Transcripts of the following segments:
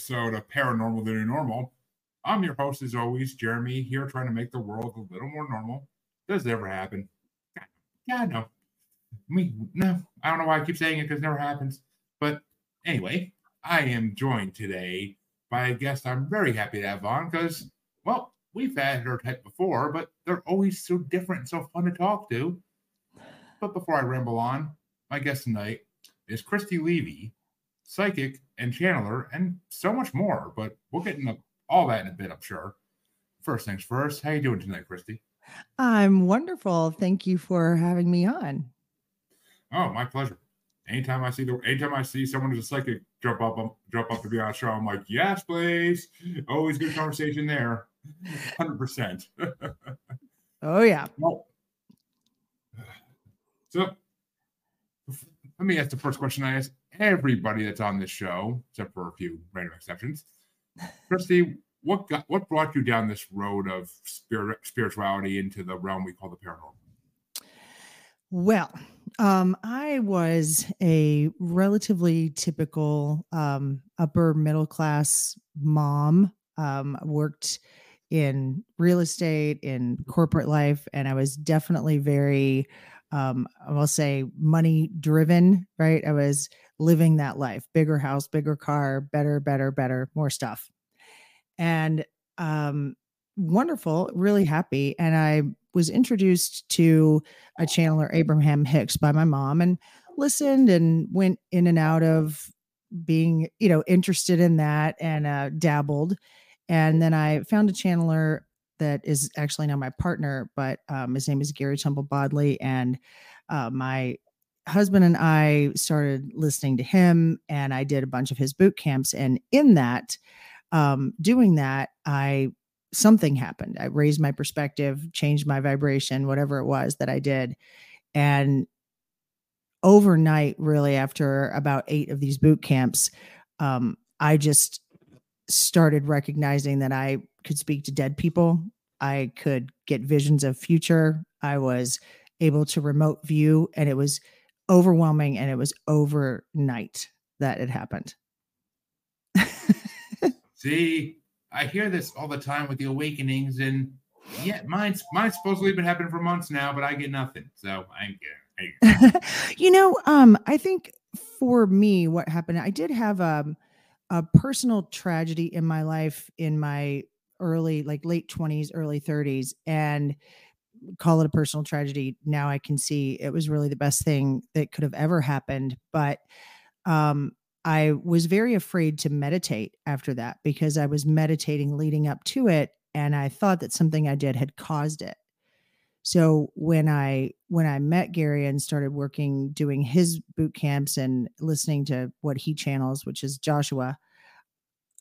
Episode of Paranormal the New Normal. I'm your host, as always, Jeremy, here trying to make the world a little more normal. Does it ever happen? Yeah, no. Me, no. I don't know why I keep saying it because it never happens. But anyway, I am joined today by a guest I'm very happy to have on because, well, we've had her type before, but they're always so different and so fun to talk to. But before I ramble on, my guest tonight is Christy Levy, psychic and channeler, and so much more. But we'll get into all that in a bit, I'm sure. First things first, how you doing tonight, Christy? I'm wonderful. Thank you for having me on. Oh, my pleasure. Anytime I see the anytime I see someone who's a psychic jump up um, jump up to be on a show, I'm like, yes, please. Always good conversation there. Hundred percent. Oh yeah. Well, so let me ask the first question I ask everybody that's on this show, except for a few random exceptions. Christy, what got what brought you down this road of spirit spirituality into the realm we call the paranormal? Well, um, I was a relatively typical um, upper middle class mom. Um, worked in real estate, in corporate life, and I was definitely very, um, I will say, money driven. Right, I was living that life: bigger house, bigger car, better, better, better, more stuff, and um, wonderful, really happy. And I was introduced to a channeler, Abraham Hicks, by my mom, and listened and went in and out of being, you know, interested in that and uh, dabbled. And then I found a channeler that is actually now my partner, but um, his name is Gary Temple Bodley, and uh, my husband and I started listening to him, and I did a bunch of his boot camps. And in that, um, doing that, I something happened. I raised my perspective, changed my vibration, whatever it was that I did. And overnight, really, after about eight of these boot camps, um, I just started recognizing that I could speak to dead people. I could get visions of future. I was able to remote view, and it was overwhelming. And it was overnight that it happened. See, I hear this all the time with the awakenings, and yeah, mine's mine's supposedly been happening for months now, but I get nothing. So I ain't getting. you know, um, I think for me, what happened, I did have um, a personal tragedy in my life in my early, like late 20s, early 30s. And call it a personal tragedy. Now I can see it was really the best thing that could have ever happened. But um, I was very afraid to meditate after that because I was meditating leading up to it and I thought that something I did had caused it. So when I when I met Gary and started working doing his boot camps and listening to what he channels, which is Joshua,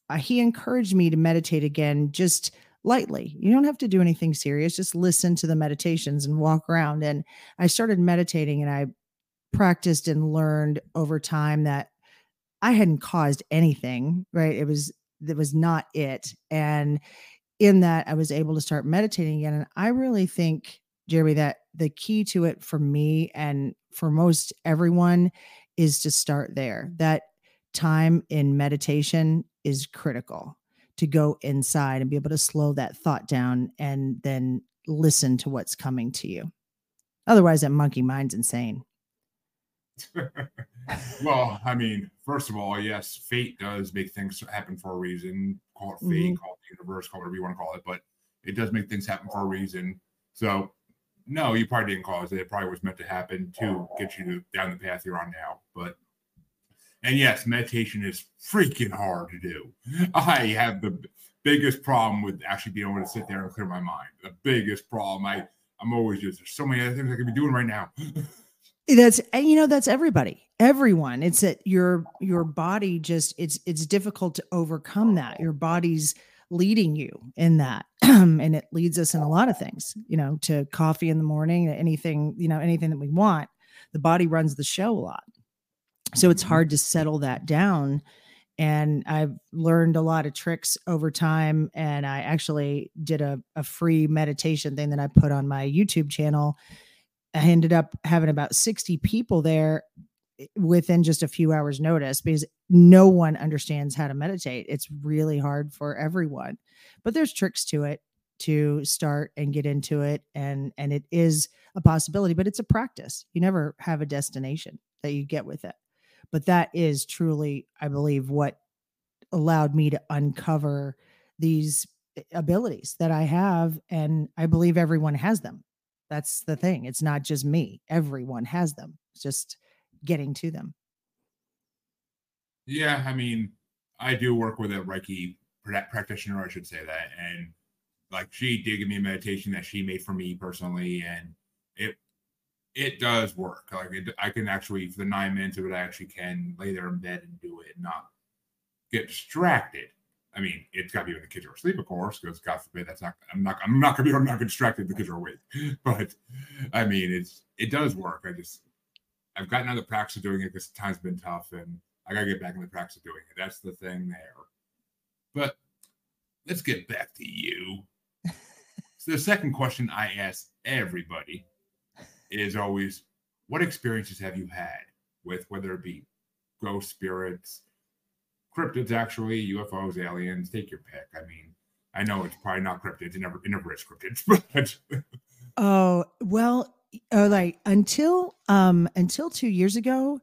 uh, he encouraged me to meditate again just lightly. You don't have to do anything serious, just listen to the meditations and walk around and I started meditating and I practiced and learned over time that I hadn't caused anything, right? It was that was not it. And in that I was able to start meditating again. And I really think, Jeremy, that the key to it for me and for most everyone is to start there. That time in meditation is critical to go inside and be able to slow that thought down and then listen to what's coming to you. Otherwise, that monkey mind's insane. well, I mean, first of all, yes, fate does make things happen for a reason. Call it fate, Mhm. call it the universe, call it whatever you want to call it, but it does make things happen for a reason. So, no, you probably didn't cause it. It probably was meant to happen to get you down the path you're on now. But, and yes, meditation is freaking hard to do. I have the biggest problem with actually being able to sit there and clear my mind. The biggest problem. I, I'm always just, there's so many other things I could be doing right now. that's you know that's everybody everyone it's that your your body just it's it's difficult to overcome that your body's leading you in that and it leads us in a lot of things you know to coffee in the morning anything you know anything that we want the body runs the show a lot so it's Mhm. hard to settle that down and i've learned a lot of tricks over time and i actually did a, a free meditation thing that i put on my youtube channel I ended up having about 60 people there eh, within just a few hours notice because no one understands how to meditate. It's really hard for everyone. But there's tricks to it to start and get into it and and it is a possibility, but it's a practice. You never have a destination that you get with it. But that is truly I believe what allowed me to uncover these eh, abilities that I have and I believe everyone has them that's the thing. It's not just me. Everyone has them. It's just getting to them. Yeah, I mean, I do work with a Reiki practitioner, I should say that, and like she did give me a meditation that she made for me personally, and it does work. Like it, I can actually for the nine minutes of it, I actually can lay there in bed and do it, and not get distracted. I mean, it's got to be when the kids are asleep, of course, because God forbid that's not. I'm not. I'm not gonna be. I'm not gonna distracted. The kids are awake, but I mean, it's it does work. I just I've gotten out of the practice of doing it because time's been tough, and I gotta get back in the practice of doing it. That's the thing there. But let's get back to you. so the second question I ask everybody is always, what experiences have you had with whether it be ghost spirits, cryptids, actually UFOs, aliens? Take your pick. I mean, I know it's probably not cryptids. It never, it never is cryptids, but Oh, well, uh, like until um until 2 years ago,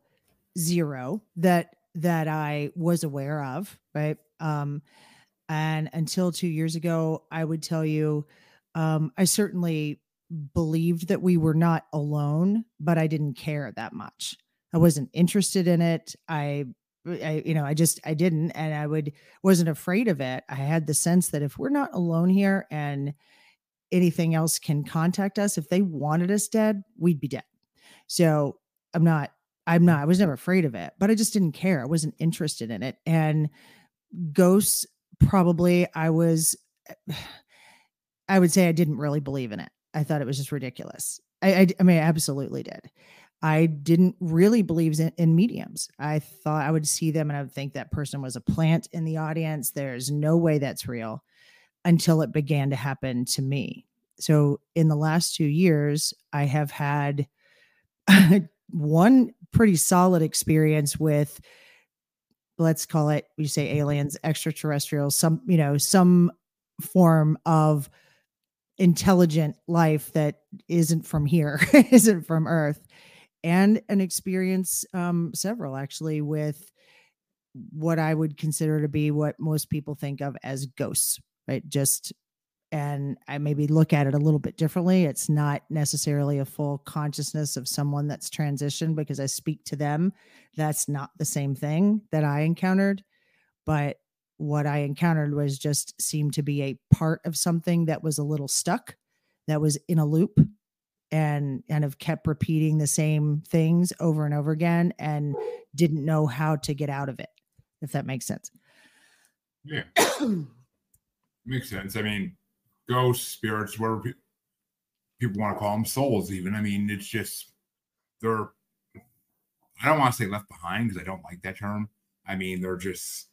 zero that that I was aware of, right? Um and until 2 years ago, I would tell you um I certainly believed that we were not alone, but I didn't care that much. I wasn't interested in it. I I, you know, I just I didn't, and I would wasn't afraid of it. I had the sense that if we're not alone here and anything else can contact us, if they wanted us dead, we'd be dead. So I'm not, I'm not, I was never afraid of it, but I just didn't care. I wasn't interested in it. And ghosts, probably, I was, I would say I didn't really believe in it. I thought it was just ridiculous. I, I, I mean, I absolutely did. I didn't really believe in, in mediums. I thought I would see them and I would think that person was a plant in the audience. There's no way that's real until it began to happen to me. So in the last two years, I have had one pretty solid experience with, let's call it, you say aliens, extraterrestrials, some, you know, some form of intelligent life that isn't from here, isn't from Earth. And an experience um several actually with what i would consider to be what most people think of as ghosts right? Just and i maybe look at it a little bit differently. It's not necessarily a full consciousness of someone that's transitioned because i speak to them. That's not the same thing that i encountered. But what i encountered was just seemed to be a part of something that was a little stuck that was in a loop and kind of kept repeating the same things over and over again and didn't know how to get out of it if that makes sense yeah, makes sense. I mean, ghosts, spirits, whatever pe- people want to call them, souls. Even I mean, it's just they're. I don't want to say left behind because I don't like that term. I mean, they're just.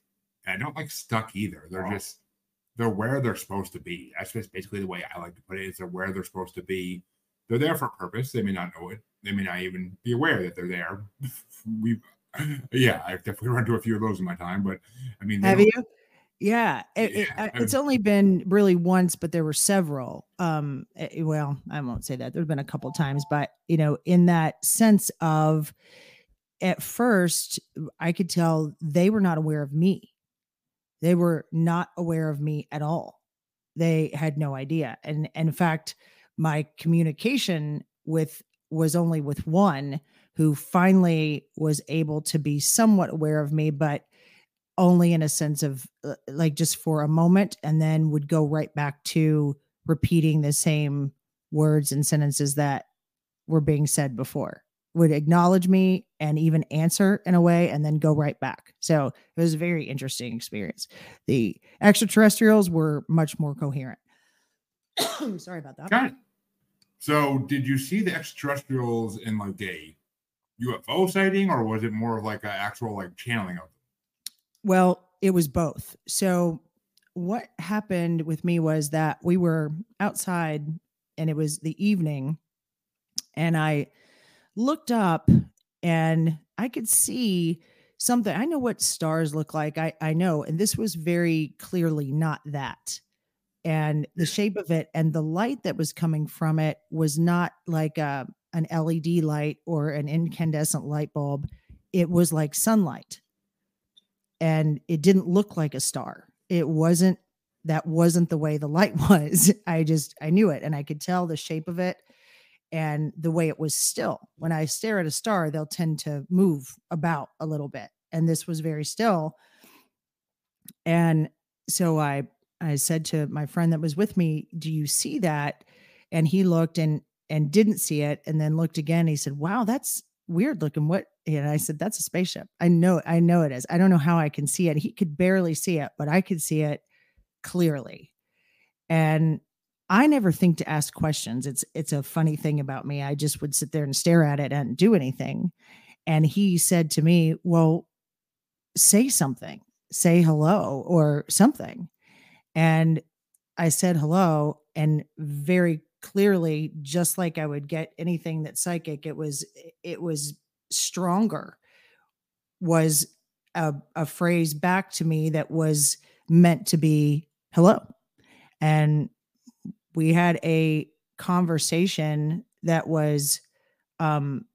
I don't like stuck either. They're just. They're where they're supposed to be. That's just basically the way I like to put it. Is they're where they're supposed to be. They're there for a purpose. They may not know it. They may not even be aware that they're there. we, yeah, I've definitely run into a few of those in my time. But I mean, have you yeah, it, it, Yeah, it's only been really once but there were several um eh, well i won't say that there've been a couple times but you know in that sense of at first, I could tell they were not aware of me. They were not aware of me at all. They had no idea. And, and in fact, my communication with was only with one who finally was able to be somewhat aware of me, but only in a sense of uh, like just for a moment and then would go right back to repeating the same words and sentences that were being said before would acknowledge me and even answer in a way and then go right back so it was a very interesting experience the extraterrestrials were much more coherent sorry about that Got it. So, did you see the extraterrestrials in like a UFO sighting, or was it more of like an actual like channeling of them? Well, it was both. So what happened with me was that we were outside and it was the evening and I looked up and I could see something. I know what stars look like. I I know and this was very clearly not that. And the shape of it and the light that was coming from it was not like a an LED light or an incandescent light bulb. It was like sunlight and it didn't look like a star. It wasn't that wasn't the way the light was. I just I knew it and I could tell the shape of it and the way it was still. When I stare at a star, they'll tend to move about a little bit. And this was very still. And so I I said to my friend that was with me, "Do you see that?" And he looked and and didn't see it and then looked again. He said, "Wow, that's weird looking. What and I said, That's a spaceship. I know, I know it is. I don't know how I can see it. He could barely see it, but I could see it clearly. And I never think to ask questions. It's it's a funny thing about me. I just would sit there and stare at it and do anything. And he said to me, Well, say something, say hello or something. And I said hello, and very clearly, just like I would get anything that's psychic, it was it was stronger was a, a phrase back to me that was meant to be hello. And we had a conversation that was um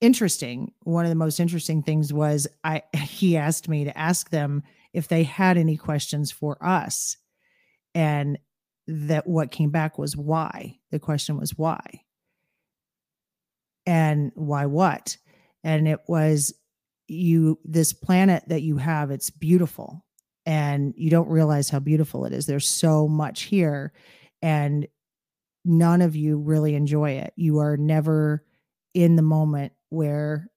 interesting. One of the most interesting things was I he asked me to ask them if they had any questions for us. And that what came back was why. The question was why. And why what? and it was you this planet that you have it's beautiful and you don't realize how beautiful it is there's so much here and none of you really enjoy it you are never in the moment where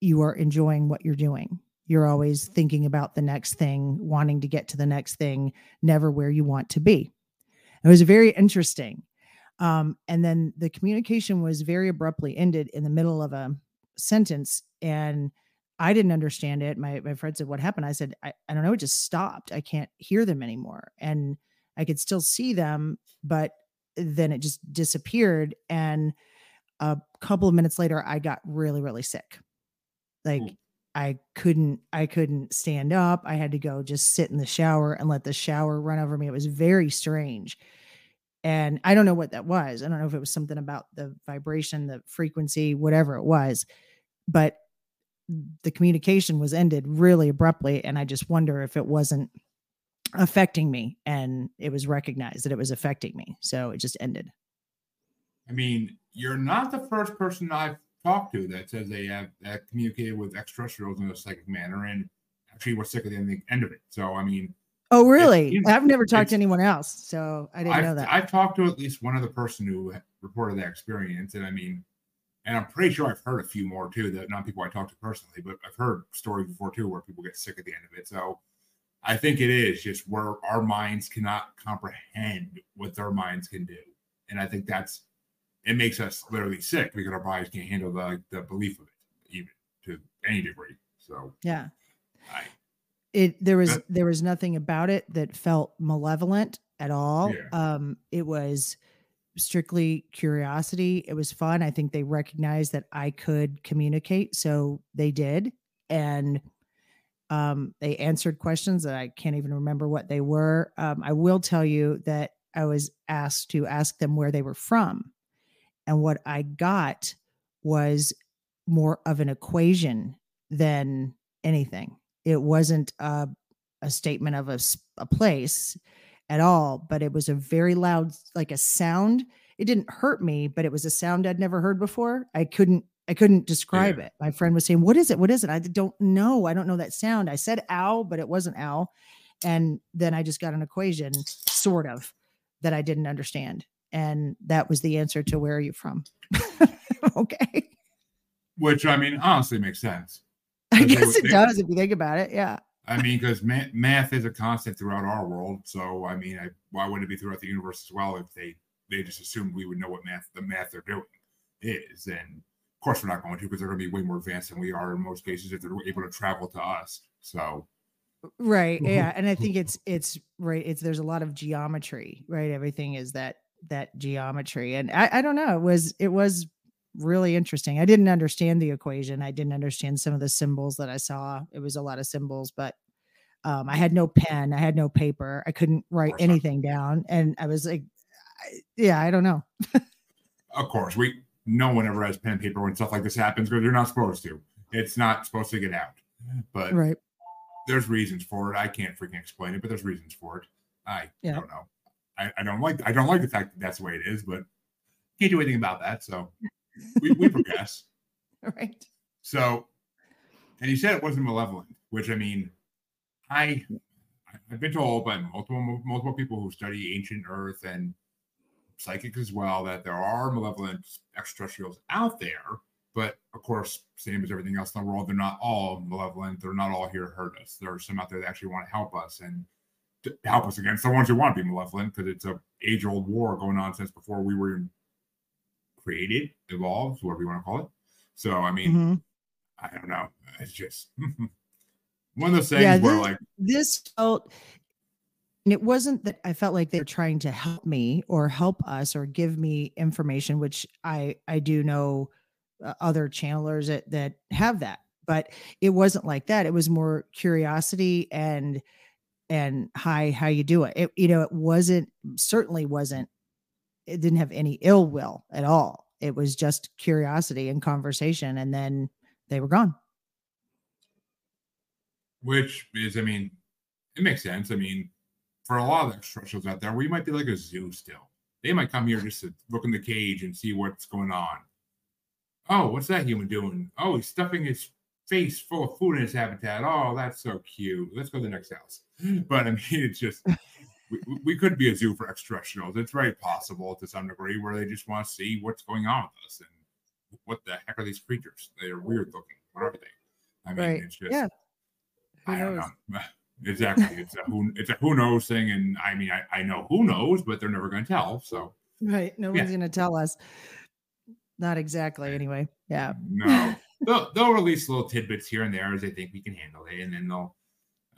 you are enjoying what you're doing you're always thinking about the next thing wanting to get to the next thing never where you want to be it was very interesting um, and then the communication was very abruptly ended in the middle of a sentence and I didn't understand it. My my friend said, What happened? I said, I, I don't know, it just stopped. I can't hear them anymore. And I could still see them, but then it just disappeared. And a couple of minutes later, I got really, really sick. Hmm. Like Ooh. I couldn't, I couldn't stand up. I had to go just sit in the shower and let the shower run over me. It was very strange. And I don't know what that was. I don't know if it was something about the vibration, the frequency, whatever it was. But the communication was ended really abruptly. And I just wonder if it wasn't affecting me and it was recognized that it was affecting me. So it just ended. I mean, you're not the first person I've talked to that says they have that communicated with extraterrestrials in a psychic manner and actually were sick at the end of it. So, I mean, Oh, really? I've never talked to anyone else, so I didn't I've, know that. I've talked to at least one other person who reported that experience, and I mean, and I'm pretty sure I've heard a few more too. That not people I talked to personally, but I've heard stories before too where people get sick at the end of it. So I think it is just where our minds cannot comprehend what their minds can do, and I think that's it makes us literally sick because our bodies can't handle the the belief of it, even to any degree. So yeah, I it there was there was nothing about it that felt malevolent at all. Yeah. um it was strictly curiosity. It was fun. I think they recognized that i could communicate so they did. And um they answered questions that i can't even remember what they were um i will tell you that i was asked to ask them where they were from and what i got was more of an equation than anything. It wasn't a, a statement of a, a place at all, but it was a very loud, like a sound. It didn't hurt me, but it was a sound I'd never heard before. I couldn't I couldn't describe yeah. it. My friend was saying, "What is it? What is it?" I don't know. I don't know that sound. I said "ow," but it wasn't "ow," and then I just got an equation, sort of, that I didn't understand, and that was the answer to "Where are you from?" okay. Which I mean, honestly, makes sense. I guess it does if you think about it. Yeah. I mean, because ma- math is a constant throughout our world. So, I mean, I, why wouldn't it be throughout the universe as well if they they just assumed we would know what math the math they're doing is? And of course, we're not going to because they're going to be way more advanced than we are in most cases if they're able to travel to us. So, right, yeah, and I think it's it's right. It's there's a lot of geometry, right? Everything is that that geometry, and I, I don't know. It was it was really interesting. I didn't understand the equation. I didn't understand some of the symbols that I saw. It was a lot of symbols, but um, I had no pen. I had no paper. I couldn't write anything down, and I was like, I, yeah, I don't know. of course, we no one ever has pen and paper when stuff like this happens because they're not supposed to. It's not supposed to get out. But right. there's reasons for it. I can't freaking explain it, but there's reasons for it. I yeah. don't know. I, I don't like I don't like the fact that that's the way it is, but can't do anything about that. So we, we progress. right. So and you said it wasn't malevolent, which I mean, I I've been told by multiple multiple people who study ancient Earth and psychic as well that there are malevolent extraterrestrials out there. But of course, same as everything else in the world, they're not all malevolent. They're not all here to hurt us. There are some out there that actually want to help us and to help us against the ones who want to be malevolent because it's a age old war going on since before we were created, evolved, whatever you want to call it. So, I mean, mm-hmm. I don't know. It's just one of those things yeah, where, like, this felt and it wasn't that I felt like they were trying to help me or help us or give me information, which I I do know uh, other channelers that that have that, but it wasn't like that. It was more curiosity and and hi, how you doing? It you know it wasn't certainly wasn't. It didn't have any ill will at all. It was just curiosity and conversation, and then they were gone. Which is, I mean, it makes sense. I mean, for a lot of extraterrestrials out there, we might be like a zoo still. They might come here just to look in the cage and see what's going on. Oh, what's that human doing? Oh, he's stuffing his face full of food in his habitat. Oh, that's so cute. Let's go to the next house. But I mean, it's just we, we could be a zoo for extraterrestrials. It's very possible to some degree where they just want to see what's going on with us and what the heck are these creatures? They're weird looking. What are they? I mean, right. it's just yeah. Who I knows? don't know. Exactly. It's a who it's a who knows thing. And I mean I, I know who knows, but they're never gonna tell. So right. No one's yeah. gonna tell us. Not exactly anyway. Yeah. No. they'll, they'll release little tidbits here and there as they think we can handle it. And then they'll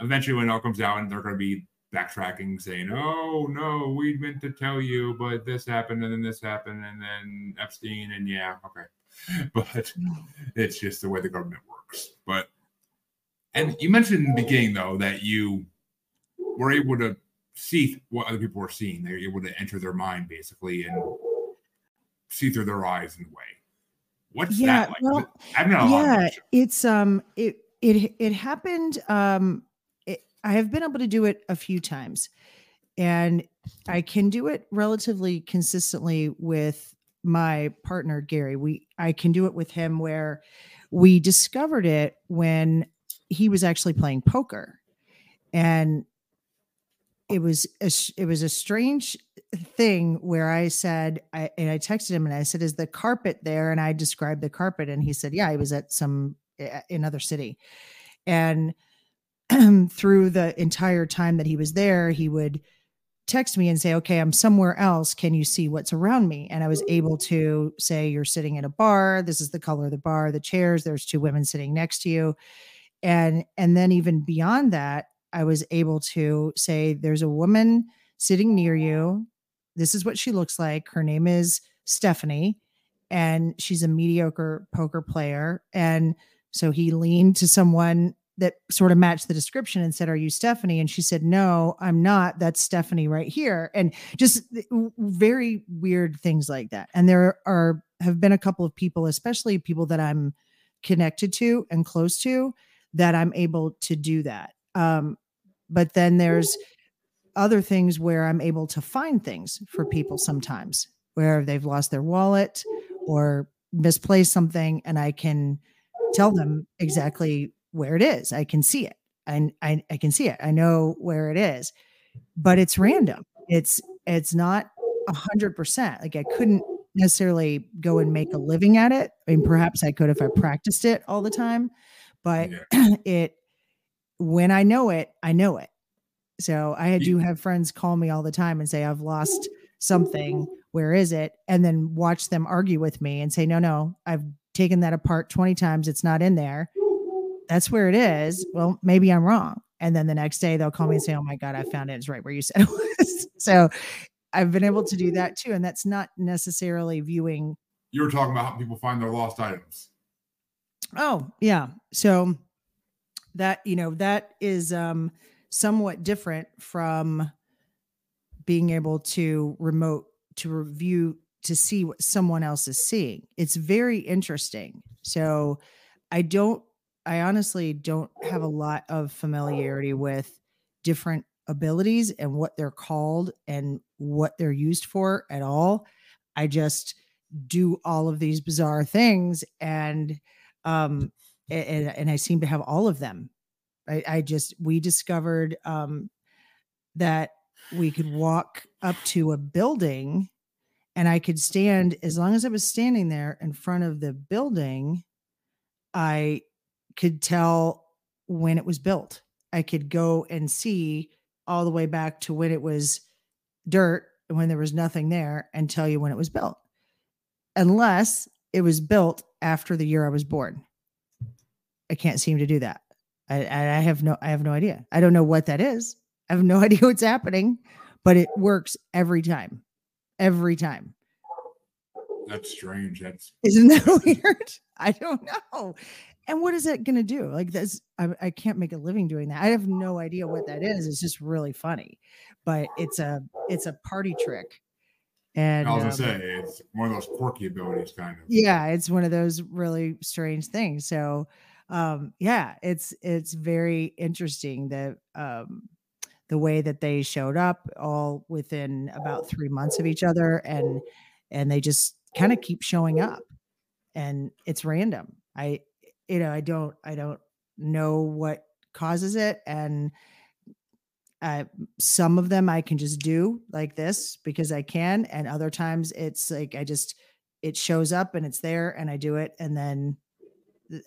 eventually when it all comes out and they're gonna be backtracking saying, Oh no, we meant to tell you, but this happened and then this happened and then Epstein and yeah, okay. But hmm. it's just the way the government works. But and you mentioned in the beginning, though, that you were able to see what other people were seeing. They're able to enter their mind, basically, and see through their eyes in a way. What's yeah, that like? Well, I've yeah, it's um, it it it happened. Um, it, I have been able to do it a few times, and I can do it relatively consistently with my partner Gary. We I can do it with him where we discovered it when he was actually playing poker. And it was a, it was a strange thing where I said I and I texted him and I said is the carpet there? And I described the carpet and he said yeah he was at some another city. And through the entire time that he was there he would text me and say okay I'm somewhere else. Can you see what's around me? And I was able to say you're sitting in a bar. This is the color of the bar the chairs. There's two women sitting next to you and and then even beyond that i was able to say there's a woman sitting near you this is what she looks like her name is stephanie and she's a mediocre poker player and so he leaned to someone that sort of matched the description and said, Are you Stephanie? And she said, No, I'm not. That's Stephanie right here. And just very weird things like that. And there are have been a couple of people, especially people that I'm connected to and close to that I'm able to do that. Um, but then there's other things where I'm able to find things for people sometimes where they've lost their wallet or misplaced something and I can tell them exactly where it is. I can see it. I, I, I can see it. I know where it is, but it's random. It's it's not a hundred percent. Like I couldn't necessarily go and make a living at it. I mean, perhaps I could if I practiced it all the time, but yeah. it when I know it, I know it. So I do have friends call me all the time and say, I've lost something. Where is it? And then watch them argue with me and say, no, no, I've taken that apart 20 times. It's not in there. That's where it is. Well, maybe I'm wrong. And then the next day they'll call me and say, oh my God, I found it. It's right where you said it was. so I've been able to do that too. And that's not necessarily viewing. You were talking about how people find their lost items. Oh, yeah. So that, you know, that is um somewhat different from being able to remote to review to see what someone else is seeing. It's very interesting. So I don't I honestly don't have a lot of familiarity with different abilities and what they're called and what they're used for at all. I just do all of these bizarre things and um and, and I seem to have all of them I, I just we discovered um, that we could walk up to a building and I could stand as long as I was standing there in front of the building, I could tell when it was built. I could go and see all the way back to when it was dirt and when there was nothing there and tell you when it was built. Unless it was built after the year I was born. I can't seem to do that. I, I have no I have no idea. I don't know what that is. I have no idea what's happening, but it works every time. Every time. That's strange. That's isn't that weird? I don't know. And what is that going to do? Like this, I, I can't make a living doing that. I have no idea what that is. It's just really funny, but it's a it's a party trick. And I was gonna um, say it's one of those quirky abilities, kind of. Yeah, it's one of those really strange things. So um yeah it's it's very interesting that um the way that they showed up all within about three months of each other and and they just kind of keep showing up and it's random i you know i don't i don't know what causes it and uh, some of them i can just do like this because i can and other times it's like i just it shows up and it's there and i do it and then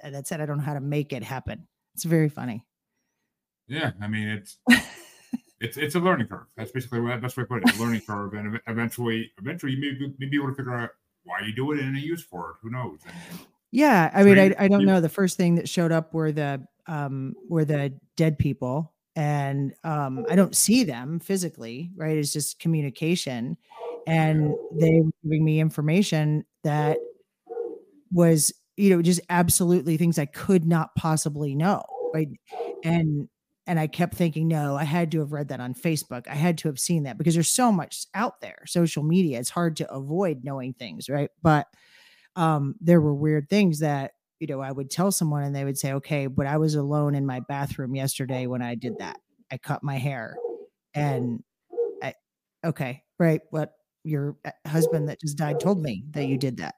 that said, I don't know how to make it happen. It's very funny. Yeah, I mean it's it's it's a learning curve. That's basically the best way to put it. A learning curve, and eventually, eventually, you may, may be able to figure out why you do it and a use for it. Who knows? And, yeah, I mean, I, I don't know. The first thing that showed up were the um were the dead people, and um I don't see them physically. Right? It's just communication, and they were giving me information that was you know, just absolutely things I could not possibly know. Right. And and I kept thinking, no, I had to have read that on Facebook. I had to have seen that because there's so much out there, social media. It's hard to avoid knowing things, right? But um, there were weird things that you know I would tell someone, and they would say, "Okay, but I was alone in my bathroom yesterday when I did that. I cut my hair, and I, okay, right? What your uh, husband that just died told me that you did that,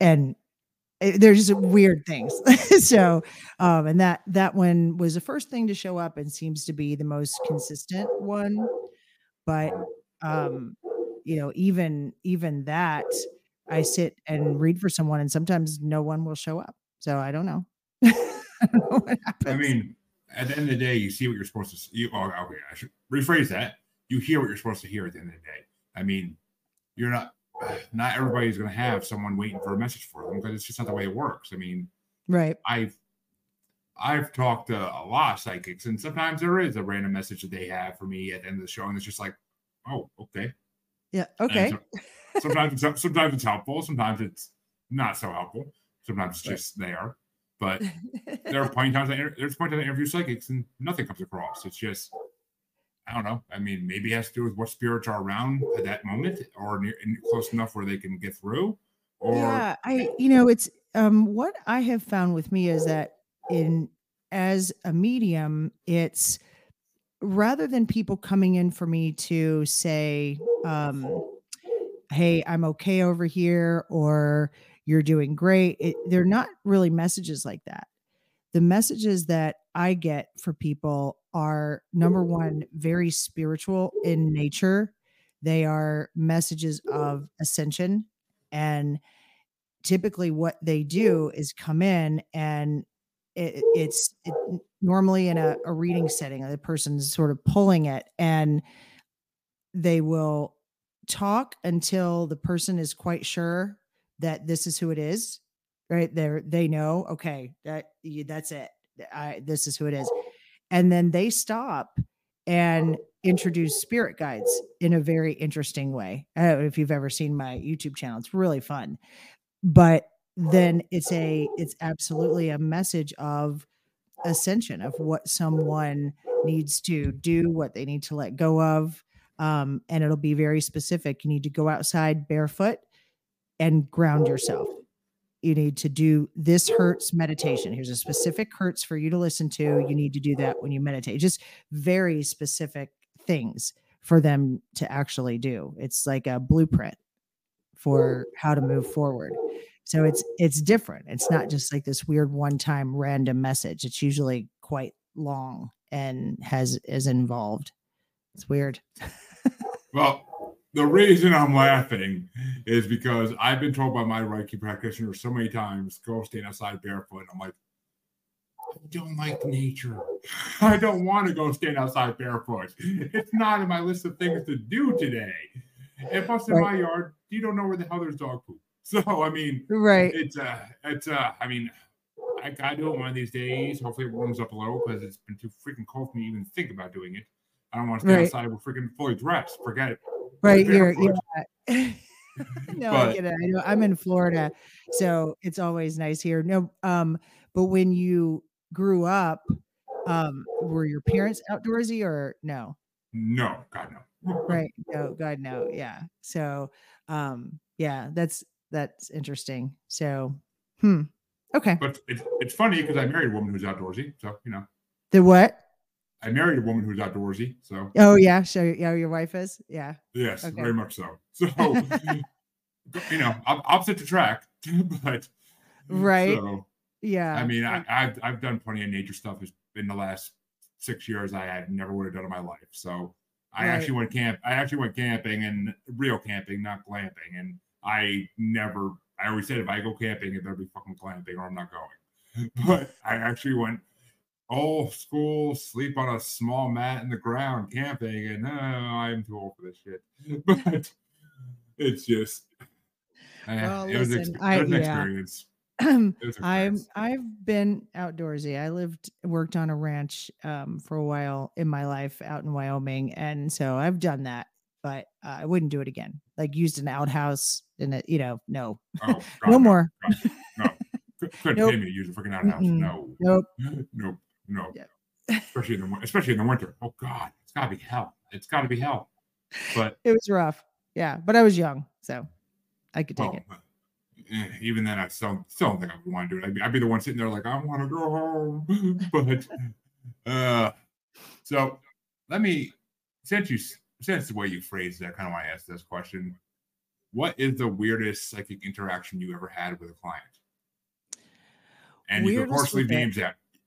and Eh, there's weird things. so, um, and that that one was the first thing to show up and seems to be the most consistent one. But um, you know, even even that, I sit and read for someone, and sometimes no one will show up. So I don't know. I, don't know I mean, at the end of the day, you see what you're supposed to. See. You, oh, okay, I should rephrase that. You hear what you're supposed to hear at the end of the day. I mean, you're not not everybody's going to have someone waiting for a message for them because it's just not the way it works. I mean, right. I've I've talked to a lot of psychics, and sometimes there is a random message that they have for me at the end of the show, and it's just like, oh, okay, yeah, okay. So, sometimes it's sometimes it's helpful, sometimes it's not so helpful, sometimes it's just there. But there are plenty of times I, there's plenty of interview psychics and nothing comes across. It's just I don't know. I mean, maybe it has to do with what spirits are around at that moment or near, close enough where they can get through. Or yeah i you know it's um what i have found with me is that in as a medium it's rather than people coming in for me to say um hey i'm okay over here or you're doing great it, they're mm-hmm. not really messages like that. The messages that i get for people are number one very spiritual in nature. They are messages of ascension and typically what they do is come in and it, it's it, normally in a, a reading setting the person's sort of pulling it and they will talk until the person is quite sure that this is who it is right there they know okay that that's it I, this is who it is oh. and then they stop and introduce spirit guides in a very interesting way. I don't know if you've ever seen my YouTube channel. It's really fun. But then it's a it's absolutely a message of ascension of what someone needs to do, what they need to let go of. Um, and it'll be very specific. You need to go outside barefoot and ground yourself. You need to do this hertz meditation. Here's a specific hertz for you to listen to. You need to do that when you meditate. Just very specific things for them to actually do. It's like a blueprint for how to move forward. So it's it's different. It's not just like this weird one-time random message. It's usually quite long and has is involved. It's weird. well, the reason I'm laughing is because I've been told by my Reiki practitioner so many times, go stand outside barefoot. I'm like, I don't like nature. I don't want to go stand outside barefoot. It's not in my list of things to do today. If I'm in my yard, you don't know where the hell there's dog poop. So I mean, right? It's uh, it's uh, I mean, I gotta do it one of these days. Hopefully, it warms up a little because it's been too freaking cold for me to even think about doing it. I don't want to stay right. outside with freaking fully dressed. Forget it. Right, you're yeah. no, but, I get it. I know I'm in Florida, so it's always nice here. No, um, but when you grew up, um, were your parents outdoorsy or no? No, God no. right. No, God no. Yeah. So um, yeah, that's that's interesting. So hmm. Okay. But it's it's funny because I married a woman who's outdoorsy. So, you know. The what? I married a woman who's outdoorsy. So Oh yeah, so yeah, your wife is? Yeah. Yes, okay. very much so. So you know, opposite to track, but right. So, yeah. I mean, I, have I've done plenty of nature stuff in the last six years. I, I never would have done in my life. So I right. actually went camp. I actually went camping and real camping, not glamping. And I never. I always said if I go camping, it better be fucking glamping, or I'm not going. But I actually went old school, sleep on a small mat in the ground camping, and uh, I'm too old for this shit. But it's just. Eh, well, it, listen, was ex- I, it was an yeah. experience. I'm I've been outdoorsy. I lived worked on a ranch um, for a while in my life out in Wyoming, and so I've done that. But uh, I wouldn't do it again. Like used an outhouse in it, you know, no, oh, God, no, no, more. God, no, couldn't nope. pay me to use a freaking outhouse. Mm-mm. No, nope, nope, no. Yep. Especially in the especially in the winter. Oh God, it's gotta be hell. It's gotta be hell. But it was rough. Yeah, but I was young, so I could take oh, it eh, even then, I still still don't think I would want to do it. I'd be, I'd be the one sitting there like I want to go home. but uh, so let me since you since the way you phrased that, kind of why I asked this question. What is the weirdest psychic interaction you ever had with a client? And weirdest you can course leave names.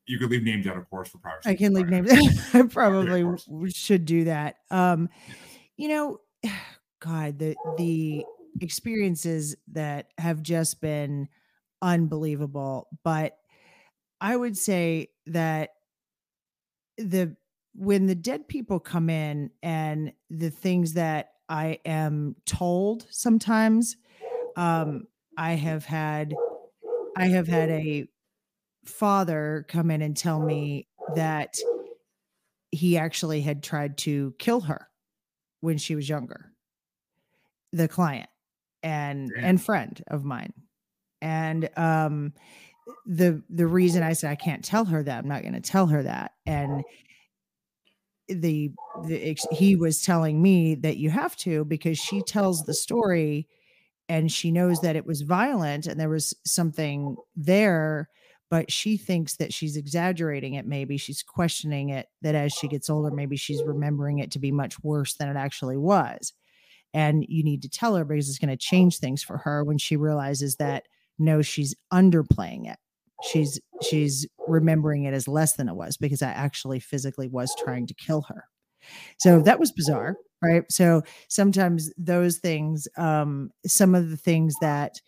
You could leave names out, of course, for privacy. I can leave names. I probably should do that. Um, you know, God, the the experiences that have just been unbelievable. But I would say that the when the dead people come in and the things that I am told sometimes, um, I have had I have had a father come in and tell me that he actually had tried to kill her when she was younger the client and and friend of mine. And um the the reason I said I can't tell her that, I'm not going to tell her that. And the, the he was telling me that you have to because she tells the story and she knows that it was violent and there was something there but she thinks that she's exaggerating it maybe she's questioning it that as she gets older maybe she's remembering it to be much worse than it actually was. And you need to tell her because it's going to change things for her when she realizes that no she's underplaying it. She's she's remembering it as less than it was because i actually physically was trying to kill her. So that was bizarre right? So sometimes those things um some of the things that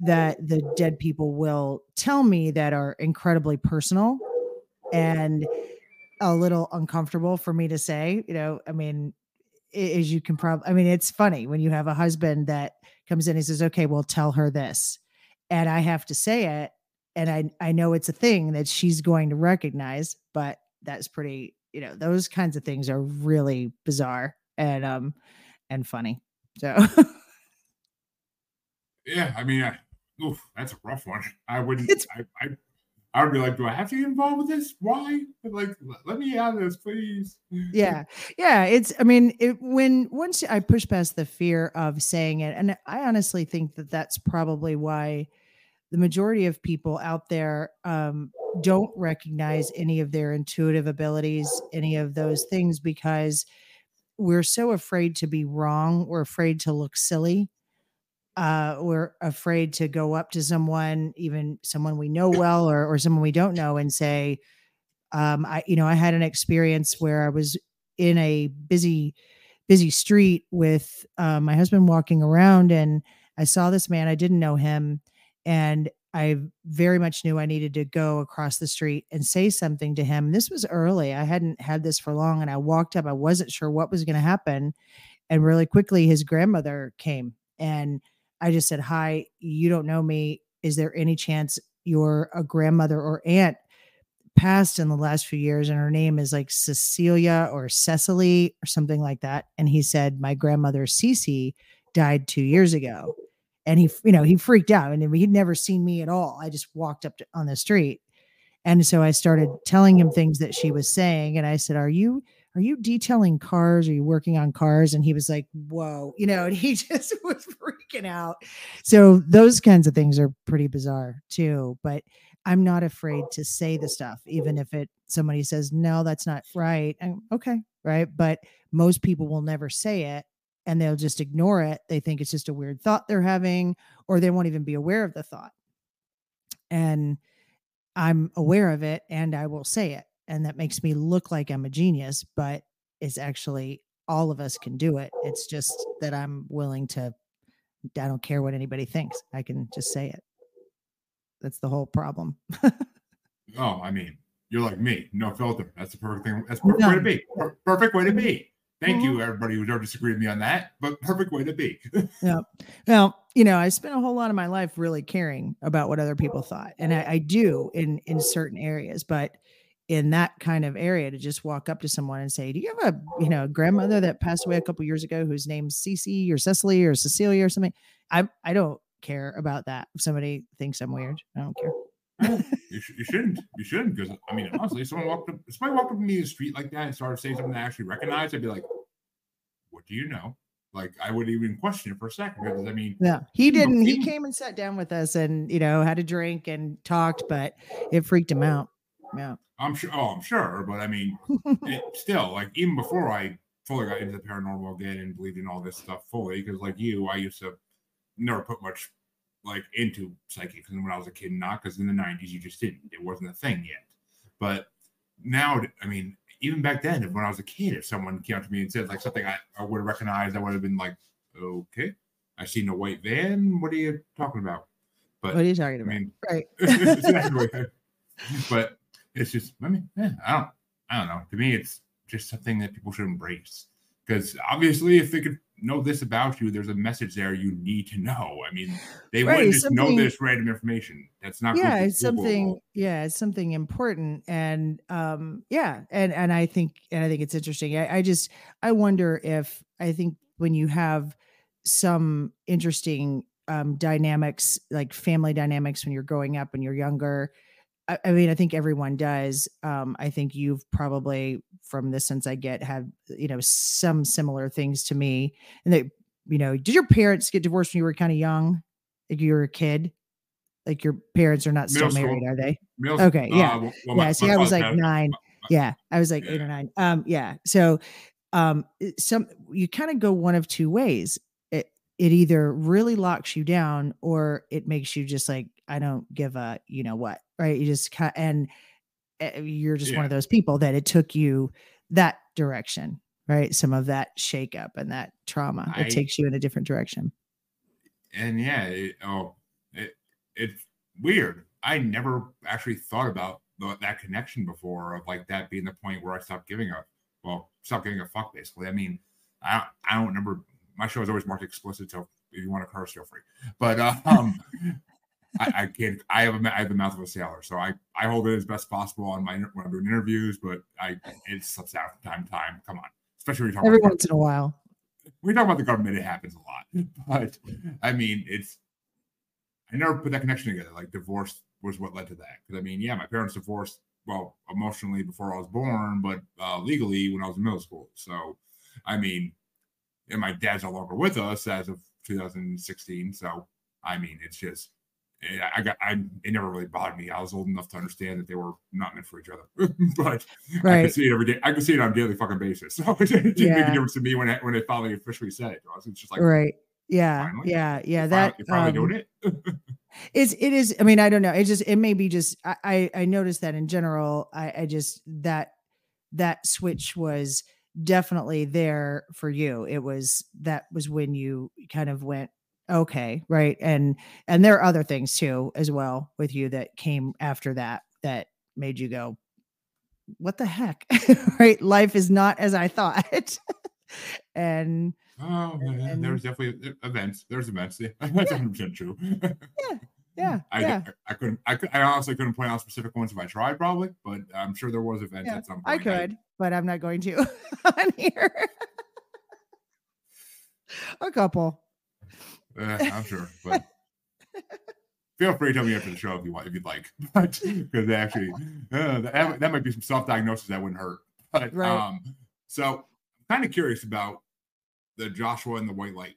that the dead people will tell me that are incredibly personal and a little uncomfortable for me to say you know i mean as you can probably i mean it's funny when you have a husband that comes in and says okay well tell her this and i have to say it and i i know it's a thing that she's going to recognize but that's pretty you know those kinds of things are really bizarre and um and funny so. Yeah i mean I, oof, that's a rough one. I wouldn't It's- I, I i would be like do i have to get involved with this? Why? Like let me out of this please. Yeah. Yeah it's i mean it when once i push past the fear of saying it and i honestly think that that's probably why the majority of people out there um, don't recognize any of their intuitive abilities any of those things because we're so afraid to be wrong we're afraid to look silly uh, we're afraid to go up to someone even someone we know well or, or someone we don't know and say um, I, you know, I had an experience where I was in a busy, busy street with uh, my husband walking around, and I saw this man. I didn't know him, and I very much knew I needed to go across the street and say something to him. This was early. I hadn't had this for long, and I walked up. I wasn't sure what was going to happen, and really quickly, his grandmother came, and I just said, "Hi, you don't know me. Is there any chance you're a grandmother or aunt?" passed in the last few years and her name is like Cecilia or Cecily or something like that? And he said my grandmother Cece died 2 years ago. And he you know he freaked out. And he'd never seen me at all. I just walked up to, on the street. And so I started telling him things that she was saying. And I said are you are you detailing cars are you working on cars and he was like whoa you know and he just was freaking out so those kinds of things are pretty bizarre too but I'm not afraid to say the stuff, even if it somebody says, no, that's not right. Okay. Right. But most people will never say it and they'll just ignore it. They think it's just a weird thought they're having, or they won't even be aware of the thought. And I'm aware of it and I will say it. And that makes me look like I'm a genius, but it's actually all of us can do it. It's just that I'm willing to, I don't care what anybody thinks. I can just say it. That's the whole problem. oh i mean you're like me no filter that's the perfect thing that's perfect way to be Per- perfect way to be thank mm-hmm. you everybody who's ever disagreed with me on that but perfect way to be yeah. Well, you know, I spent a whole lot of my life really caring about what other people thought, and I, I do in in certain areas, but in that kind of area, to just walk up to someone and say, "Do you have a you know a grandmother that passed away a couple years ago whose name's Cece or Cecily or Cecilia or something?" I I don't care about that. If somebody thinks I'm weird, I don't care. you, sh- you shouldn't you shouldn't because i mean honestly if someone walked up somebody walked up to me in the street like that and started saying something i actually recognized i'd be like what do you know like i would even question it for a second because i mean Yeah, he didn't. He even- came and sat down with us, and you know, had a drink and talked, but it freaked him out. Yeah. i'm sure oh i'm sure but i mean it, still, like even before I fully got into the paranormal again and believed in all this stuff fully, because like you, I used to never put much like into psychics when I was a kid, not because in the '90s you just didn't; it wasn't a thing yet. But now, I mean, even back then, if when I was a kid, if someone came up to me and said like something I, I would have recognized, I would have been like, okay, I seen a white van. What are you talking about? But What are you talking I about? mean, right. exactly. but it's just, I mean, yeah, I don't, I don't know. To me, it's just something that people should embrace because obviously, if they could know this about you, there's a message there you need to know. I mean, they Right, wouldn't just know this random information. That's not. yeah it's something yeah it's something important and um yeah and and i think and i think it's interesting I, I just i wonder if i think when you have some interesting um dynamics like family dynamics when you're growing up and you're younger I, I mean i think everyone does um i think you've probably from the sense i get had you know some similar things to me and they you know, did your parents get divorced when you were kind of young? Like you were a kid? Like your parents are not still Middle school. married, are they? Middle- Okay, yeah. uh, well, well, yeah. my- See, my I was like nine. Yeah. I was like eight or nine. Um, yeah. So um some you kind of go one of two ways. It it either really locks you down or it makes you just like, I don't give a you know what, right? You just kind and uh, you're just one of those people that it took you that direction, right? Some of that shakeup and that trauma. I- it takes you in a different direction. and yeah, it, oh, it it's weird. I never actually thought about the, that connection before of like that being the point where I stopped giving a well, stopped giving a fuck. Basically, I mean, I don't, I don't remember. My show is always marked explicit, so if you want to curse, feel free. But um, I, I can't. I have a have the mouth of a sailor, so I I hold it as best possible on my when I'm doing interviews. But I it slips out from time to time. Come on, especially when Every about once in a while. we talk about the government, it happens a lot. But I mean, it's I never put that connection together. Like divorce was what led to that. Because I mean, yeah, my parents divorced well emotionally before I was born, but uh, legally when I was in middle school. So I mean, and my dad's no longer with us as of 2016. So I mean, it's just I got I it never really bothered me. I was old enough to understand that they were not meant for each other. but I Right. could see it every day. I could see it on a daily fucking basis. So it didn't make Yeah. a difference to me when it, when it finally officially said it. us. It's just like right. Yeah. finally? Yeah. Yeah. you're That finally, you're finally um, doing it. It's it is. I mean, I don't know. It just it may be just I I, I noticed that in general. I I just that that switch was definitely there for you. It was that was when you kind of went okay, right? And and there are other things too as well with you that came after that that made you go, what the heck, right? Life is not as I thought. and Oh man, and- there's definitely e- events. There's events. Yeah, that's 100 percent true. yeah, I, yeah. I couldn't I, could, I honestly couldn't point out specific ones if I tried probably, but I'm sure there was events Yeah, at some point. I could, but I'm not going to on here. A couple. Uh, I'm sure, but feel free to tell me after the show if you want, if you'd like. But because actually, uh, that, that might be some self-diagnosis that wouldn't hurt. But Right. um, so I'm kind of curious about the Joshua and the white light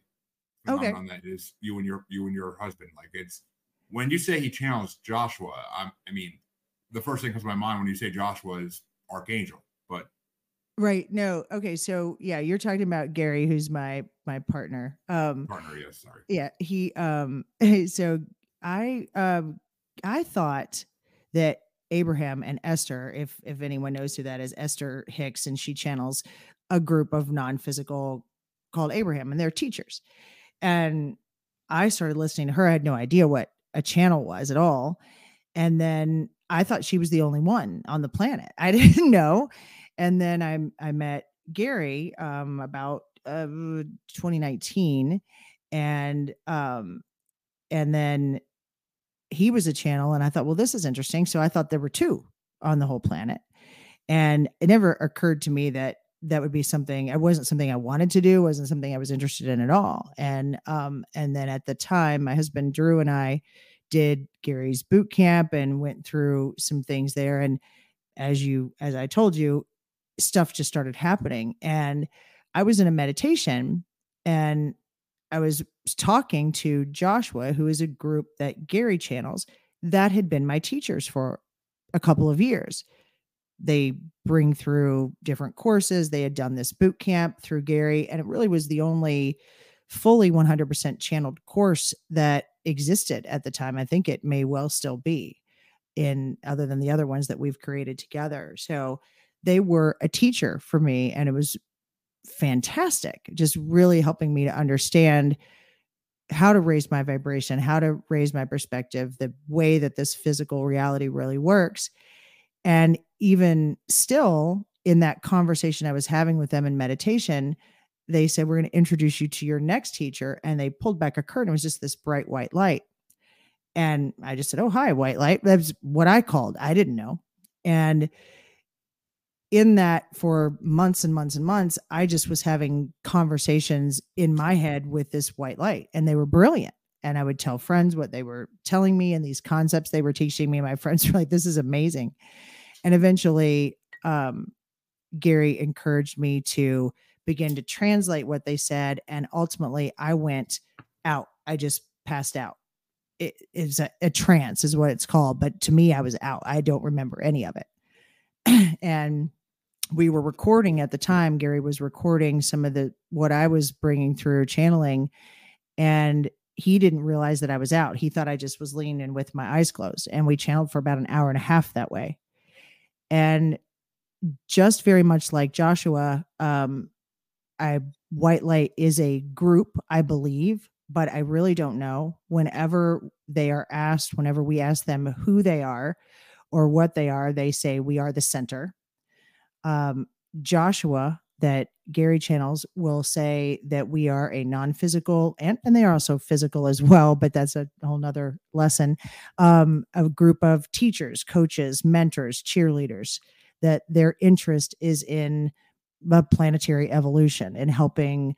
Okay. on that is you and your you and your husband. Like it's when you say he challenged Joshua. I'm, I mean, the first thing comes to my mind when you say Joshua is Archangel, Right. No. Okay. So yeah, you're talking about Gary, who's my my partner. Um partner, yes, sorry. yeah, he um so I um I thought that Abraham and Esther, if if anyone knows who that is, Esther Hicks, and she channels a group of non-physical called Abraham, and they're teachers. And I started listening to her. I had no idea what a channel was at all. And then I thought she was the only one on the planet. I didn't know. And then I I met Gary um about uh, 2019 and um and then he was a channel and I thought well this is interesting. So I thought there were two on the whole planet and it never occurred to me that that would be something it wasn't something I wanted to do wasn't something I was interested in at all and um and then at the time my husband Drew and I did Gary's boot camp and went through some things there and as you as I told you stuff just started happening and I was in a meditation and I was talking to Joshua, who is a group that Gary channels that had been my teachers for a couple of years. They bring through different courses. They had done this boot camp through Gary, and it really was the only fully 100% channeled course that existed at the time. I think it may well still be in other than the other ones that we've created together. So they were a teacher for me, and it was fantastic just really helping me to understand how to raise my vibration how to raise my perspective the way that this physical reality really works. And even still in that conversation i was having with them in meditation they said we're going to introduce you to your next teacher and they pulled back a curtain. It was just this bright white light. And i just said oh hi white light. That's what i called. I didn't know. And in that for months and months and months, I just was having conversations in my head with this white light, and they were brilliant. And I would tell friends what they were telling me and these concepts they were teaching me. My friends were like, "This is amazing." And eventually, um, Gary encouraged me to begin to translate what they said. And ultimately, I went out. I just passed out. It is a, a trance, is what it's called. But to me, I was out. I don't remember any of it. and we were recording at the time. Gary was recording some of the what I was bringing through channeling, and he didn't realize that I was out. He thought I just was leaning in with my eyes closed, and we channeled for about an hour and a half that way. And just very much like Joshua, um, I White Light is a group, I believe, but I really don't know. Whenever they are asked, whenever we ask them who they are or what they are, they say we are the center. Um, Joshua, that Gary channels, will say that we are a non-physical and and they are also physical as well, but that's a whole nother lesson. Um, a group of teachers, coaches, mentors, cheerleaders that their interest is in the planetary evolution and helping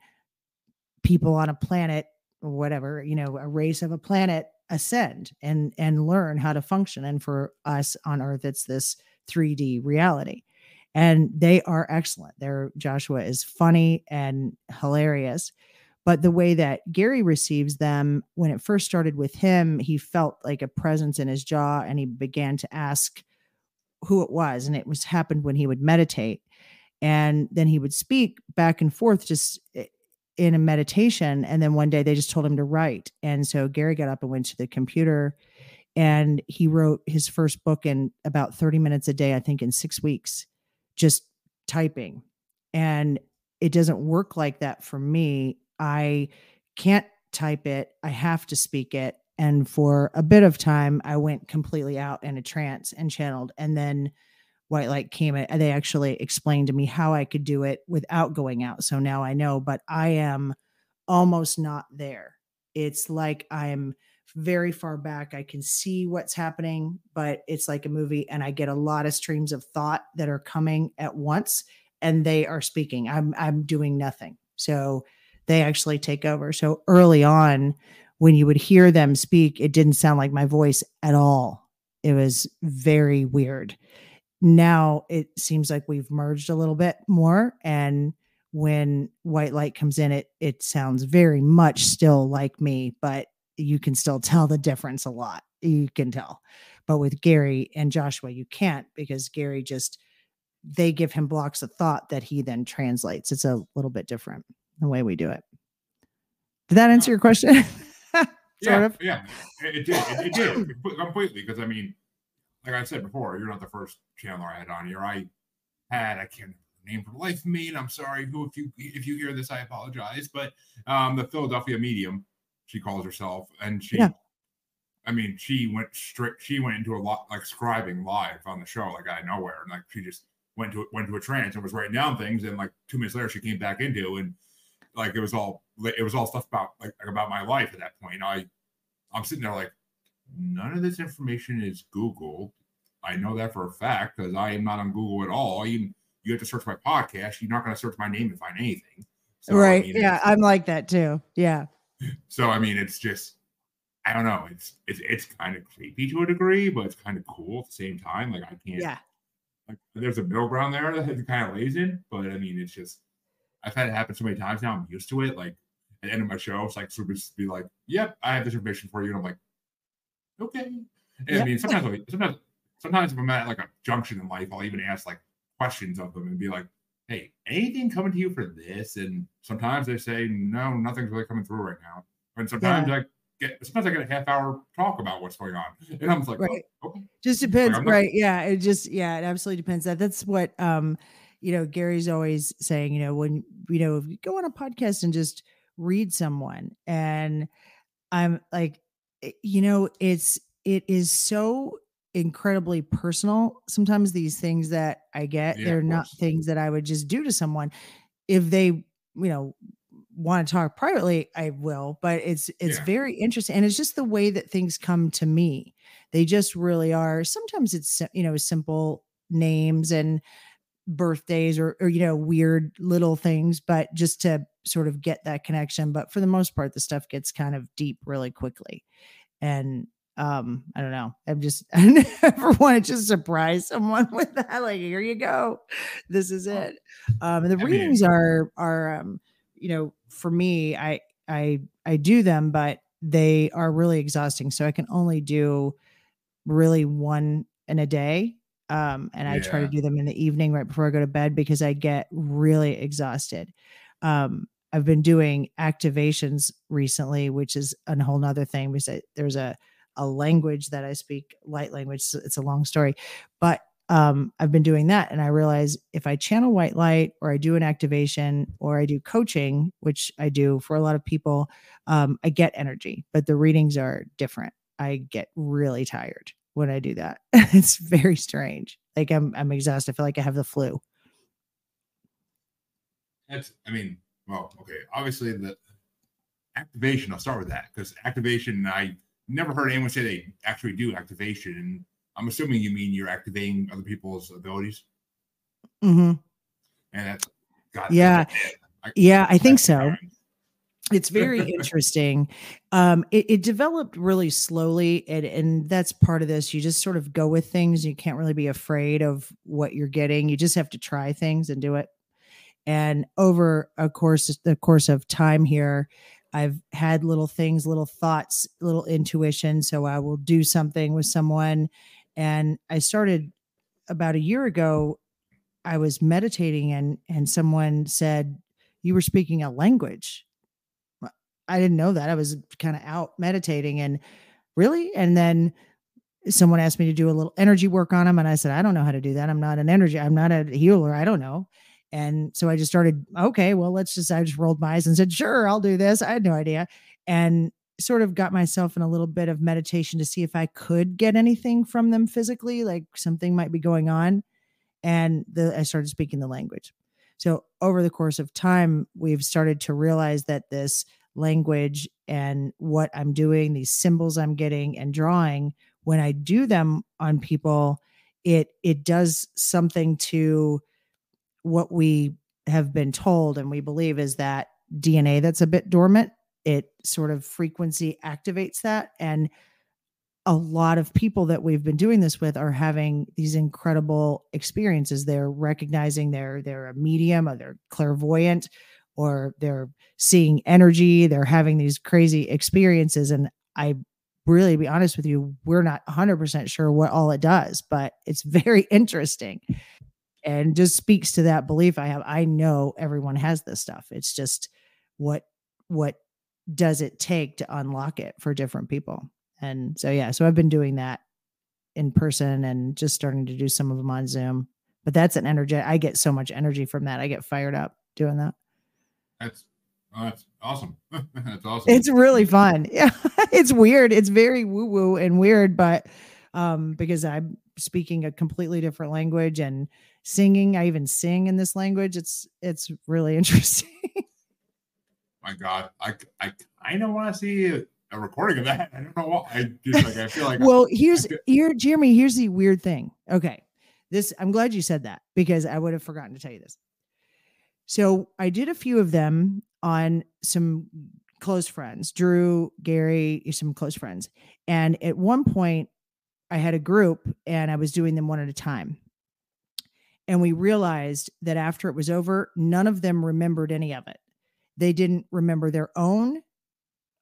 people on a planet whatever you know a race of a planet ascend and and learn how to function and for us on earth it's this 3d reality and they are excellent. Their joshua is funny and hilarious but the way that gary receives them when it first started with him he felt like a presence in his jaw and he began to ask who it was and it was happened when he would meditate and then he would speak back and forth just eh, in a meditation and then one day they just told him to write and so gary got up and went to the computer and he wrote his first book in about 30 minutes a day i think in 6 weeks just typing. And it doesn't work like that for me. I can't type it. I have to speak it. And for a bit of time i went completely out in a trance and channeled. And then white light came in they actually explained to me how i could do it without going out. So now i know but i am almost not there. It's like i'm very far back i can see what's happening but it's like a movie and i get a lot of streams of thought that are coming at once and they are speaking i'm i'm doing nothing so they actually take over so early on when you would hear them speak, it didn't sound like my voice at all. It was very weird. Now it seems like we've merged a little bit more. And when white light comes in, it it sounds very much still like me, but you can still tell the difference a lot. You can tell. But with Gary and Joshua, you can't because Gary just they give him blocks of thought that he then translates. It's a little bit different the way we do it. Did that answer your question? yeah, of. Yeah, it, did. It, it did completely because I mean, like I said before, you're not the first channeler I had on here. I had I can't name for life me, and I'm sorry who if you if you hear this, I apologize. But um, the Philadelphia medium, she calls herself, and she. Yeah. I mean, she went straight. She went into a lot like scribing live on the show, like out of nowhere, and like she just went to went to a trance and was writing down things, and like two minutes later, she came back into and like it was all it was all stuff about like about my life at that point. I I'm sitting there like none of this information is Google. I know that for a fact because I am not on Google at all. You you have to search my podcast. You're not going to search my name to find anything. So, right. I mean, yeah, I'm like that too. Yeah. So I mean, it's just I don't know. It's it's it's kind of creepy to a degree, but it's kind of cool at the same time. Like I can't. Yeah. Like, there's a middle ground there that kind of lays in, but I mean, it's just I've had it happen so many times now. I'm used to it. Like at the end of my show, it's like super be like, "Yep, I have this information for you," and I'm like, "Okay." And yep. I mean, sometimes, sometimes, sometimes if I'm at like a junction in life, I'll even ask like questions of them and be like, "Hey, anything coming to you for this?" And sometimes they say, "No, nothing's really coming through right now." And sometimes yeah. I get sometimes I get a half hour talk about what's going on, and I'm like, right. Oh, okay. Just depends, like, right? Yeah, it just yeah, it absolutely depends. That that's what um you know, Gary's always saying, you know, when, you know, if you go on a podcast and just read someone and I'm like, eh, you know, it's, it is so incredibly personal. Sometimes these things that I get, yeah, they're not things that I would just do to someone. If they, you know, want to talk privately, I will, but it's it's yeah. very interesting. And it's just the way that things come to me. They just really are. Sometimes it's you know, simple names and birthdays or, or you know weird little things but just to sort of get that connection but for the most part the stuff gets kind of deep really quickly and um, I don't know. I'm just I never want to just surprise someone with that. Like, here you go. This is it. Um, and the I mean- readings are are um, you know, for me, I I I do them, but they are really exhausting. So I can only do really one in a day. Um, and I try to do them in the evening right before I go to bed because I get really exhausted. Um, I've been doing activations recently, which is a whole nother thing because I- there's a a language that I speak, light language. so It's a long story, but um, I've been doing that, and I realize if I channel white light, or I do an activation, or I do coaching, which I do for a lot of people, um, I get energy. But the readings are different. I get really tired when I do that. it's very strange. Like I'm I'm exhausted. I feel like I have the flu. That's, I mean, well, okay. Obviously, the activation, I'll start with that because activation, I never heard anyone say they actually do activation. And I'm assuming you mean you're activating other people's abilities. hmm And that's, God, Yeah. I- Yeah, I think so. it's very interesting um it, it developed really slowly and and that's part of this you just sort of go with things you can't really be afraid of what you're getting you just have to try things and do it and over a course the course of time here i've had little things little thoughts little intuition so i will do something with someone and i started about a year ago i was meditating and and someone said you were speaking a language I didn't know that. I was kind of out meditating and really. And then someone asked me to do a little energy work on him. And I said, I don't know how to do that. I'm not an energy, I'm not a healer. I don't know. And so I just started, okay, well, let's just, I just rolled my eyes and said, sure, I'll do this. I had no idea. And sort of got myself in a little bit of meditation to see if I could get anything from them physically, like something might be going on. And the, I started speaking the language. So over the course of time, we've started to realize that this language and what I'm doing, these symbols I'm getting and drawing, when I do them on people, it it does something to what we have been told and we believe is that DNA that's a bit dormant. It sort of frequency activates that. And a lot of people that we've been doing this with are having these incredible experiences. They're recognizing they're they're a medium or they're clairvoyant or they're seeing energy, they're having these crazy experiences. And I really be honest with you, we're not 100% sure what all it does, but it's very interesting and just speaks to that belief I have. I know everyone has this stuff. It's just what what does it take to unlock it for different people? And so yeah, so I've been doing that in person and just starting to do some of them on Zoom. But that's an energy. I get so much energy from that. I get fired up doing that. That's, oh, that's awesome. that's awesome. It's really fun. Yeah. it's weird. It's very woo woo and weird, but um, because I'm speaking a completely different language and singing, I even sing in this language. It's it's really interesting. my God, I, I kind of want to see a, recording of that. I don't know why. I just like, I feel like, well, here's feel- here, Jeremy. Here's the weird thing. Okay, this I'm glad you said that because I would have forgotten to tell you this. So I did a few of them on some close friends, Drew, Gary, some close friends, and at one point I had a group and I was doing them one at a time. And we realized that after it was over, none of them remembered any of it. They didn't remember their own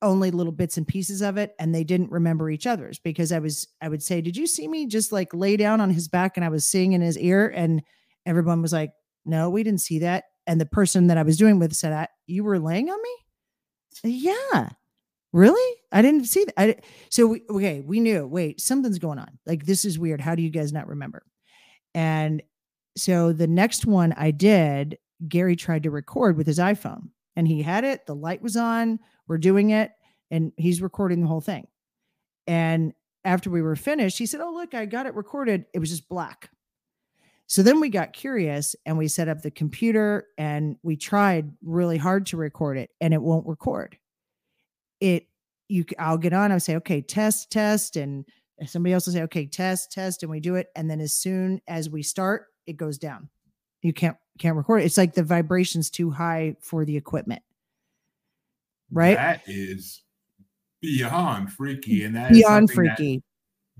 only little bits and pieces of it and they didn't remember each other's because I was I would say, "Did you see me just like lay down on his back and I was singing in his ear?" and everyone was like, "No, we didn't see that." And the person that I was doing with said, I, "You were laying on me?" Yeah. Really? I didn't see that. I, so we, okay, we knew, wait, something's going on. Like this is weird. How do you guys not remember? And so the next one I did, Gary tried to record with his iPhone and he had it, the light was on, we're doing it, and he's recording the whole thing. And after we were finished, he said, Oh, look, I got it recorded. It was just black. So then we got curious and we set up the computer and we tried really hard to record it and it won't record. It, you, I'll get on, I'll say, okay, test, test. And somebody else will say, okay, test, test. And we do it. And then as soon as we start, it goes down. You can't, can't record it. It's like the vibration's too high for the equipment. Right? That is beyond freaky, and that is beyond something that- freaky.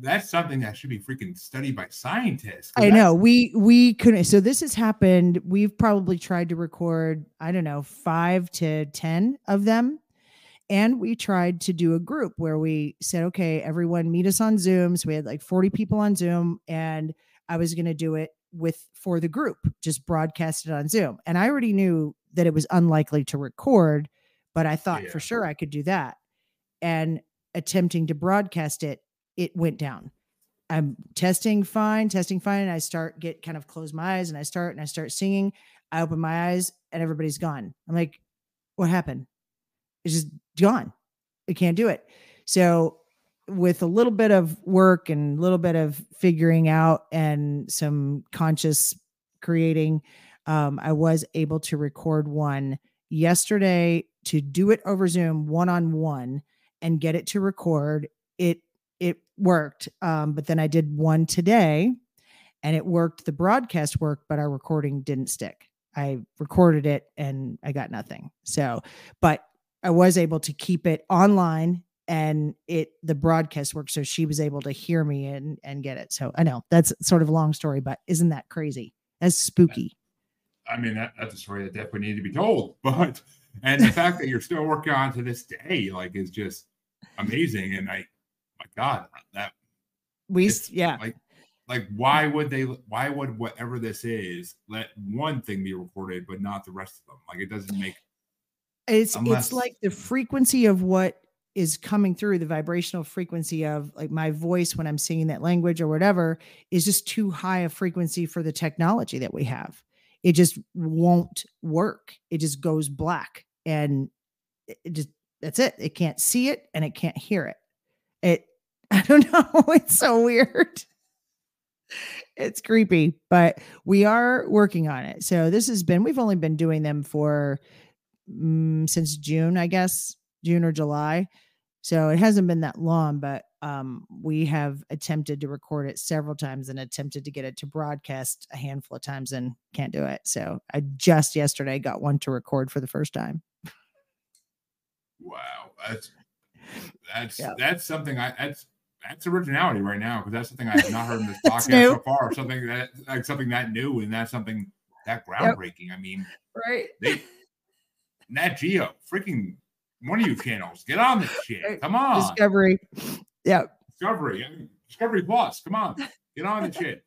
that's something that should be freaking studied by scientists. I know we we couldn't. So this has happened. We've probably tried to record. I don't know five to ten of them, and we tried to do a group where we said, okay, everyone meet us on Zoom. So we had like forty people on Zoom, and I was going to do it with for the group, just broadcast it on Zoom. And I already knew that it was unlikely to record, but I thought Yeah. for sure I could do that. And attempting to broadcast it, it went down. I'm testing fine, testing fine. And I start get kind of close my eyes and I start and I start singing. I open my eyes and everybody's gone. I'm like, what happened? It's just gone. I can't do it. So with a little bit of work and a little bit of figuring out and some conscious creating, um, I was able to record one yesterday to do it over Zoom one on one and get it to record. It it worked, um, but then I did one today, and it worked. The broadcast worked, but our recording didn't stick. I recorded it and I got nothing. So, but I was able to keep it online and it the broadcast worked so she was able to hear me and and get it so i know that's sort of a long story but isn't that crazy that's spooky I mean, that, that's a story that definitely needed to be told. But and the fact that you're still working on to this day, like, is just amazing. And I, my God, that we yeah like, like, why would they? Why would whatever this is let one thing be recorded, but not the rest of them? Like, it doesn't make. it's unless- it's like the frequency of what is coming through the vibrational frequency of like my voice when i'm singing that language or whatever is just too high a frequency for the technology that we have. It just won't work. It just goes black and it just that's it. It can't see it and it can't hear it. It i don't know. It's so weird. It's creepy but we are working on it. So this has been we've only been doing them for mm, since June, I guess, June or July. So it hasn't been that long, but um, we have attempted to record it several times and attempted to get it to broadcast a handful of times and can't do it. So I just yesterday got one to record for the first time. Wow, that's that's Yeah. that's something I that's that's originality right now because that's something I have not heard in this podcast new. so far. Something that like something that new and that's something that groundbreaking. I mean, Right. they Nat Geo, freaking one of you channels, get on this shit. Come on, Discovery. Yeah. Discovery, Discovery Plus. Come on, get on the shit.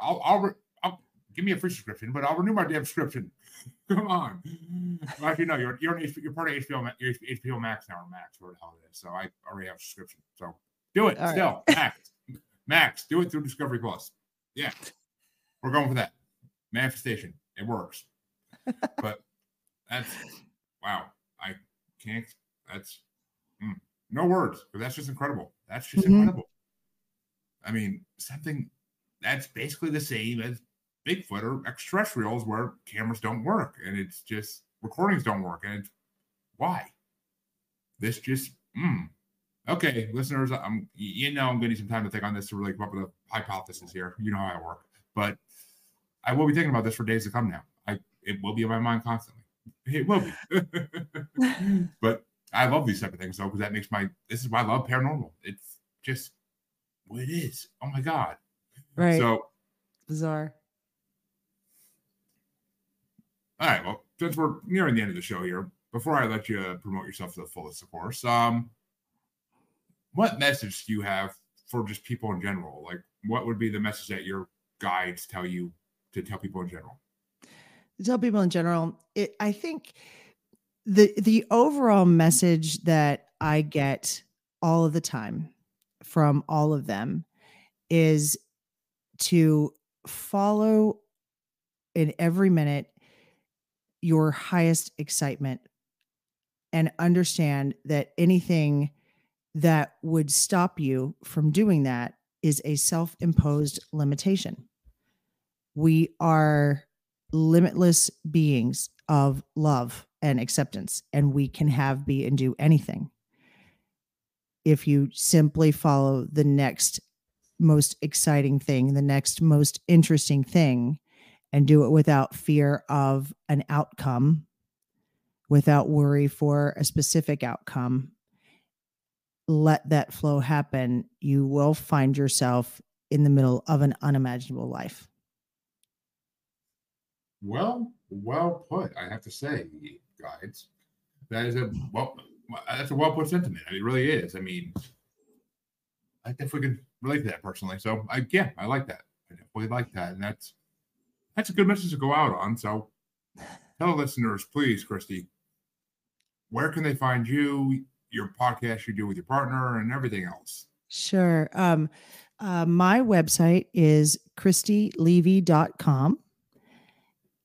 I'll, I'll, re- I'll give me a free subscription, but I'll renew my damn subscription. Come on. Well, actually, no, you're you're, an you're part of HBO, you're HBO Max now, or Max, whatever the hell it is. So I already have a subscription. So do it All right. still, Max, Max, do it through Discovery Plus. Yeah, we're going for that manifestation. It works, but that's wow. I can't. That's mm, no words, but that's just incredible. That's just Mhm. incredible. I mean, something that's basically the same as Bigfoot or extraterrestrials where cameras don't work and it's just recordings don't work. And it's why? This just, mm. okay, listeners, I'm, you know, I'm going to need some time to think on this to really come up with a hypothesis here. You know how I work, but I will be thinking about this for days to come now. I, it will be in my mind constantly. It will be. but I love these type of things though, because that makes my, this is why I love paranormal. It's just what it is. Oh my God. Right. So, Bizarre. All right. Well, since we're nearing the end of the show here, before I let you promote yourself to the fullest, of course, um, what message do you have for just people in general? Like, what would be the message that your guides tell you to tell people in general? Tell people in general it i think the the overall message that i get all of the time from all of them is to follow in every minute your highest excitement and understand that anything that would stop you from doing that is a self-imposed limitation. We are limitless beings of love and acceptance, and we can have, be, and do anything. If you simply follow the next most exciting thing, the next most interesting thing, and do it without fear of an outcome, without worry for a specific outcome, let that flow happen, you will find yourself in the middle of an unimaginable life. Well, well put. I have to say, guides, that is a well. That's a well put sentiment. I mean, it really is. I mean, I definitely can relate to that personally. So, I yeah, I like that. I definitely like that, and that's that's a good message to go out on. So, tell listeners, please, Christy, where can they find you, your podcast you do with your partner, and everything else? Sure. Um, uh, my website is christylevy.com.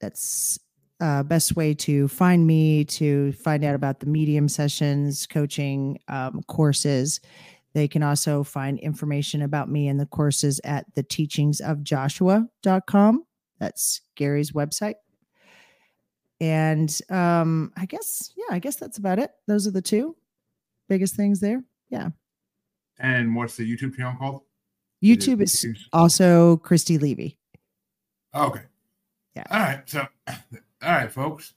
That's uh, best way to find me to find out about the medium sessions, coaching um, courses. They can also find information about me and the courses at the teachingsofjoshua.com. That's Gary's website. And um, I guess, yeah, I guess that's about it. Those are the two biggest things there. Yeah. And what's the YouTube channel called? YouTube is also Christy Levy. Okay. Yeah. All right. So, all right, folks,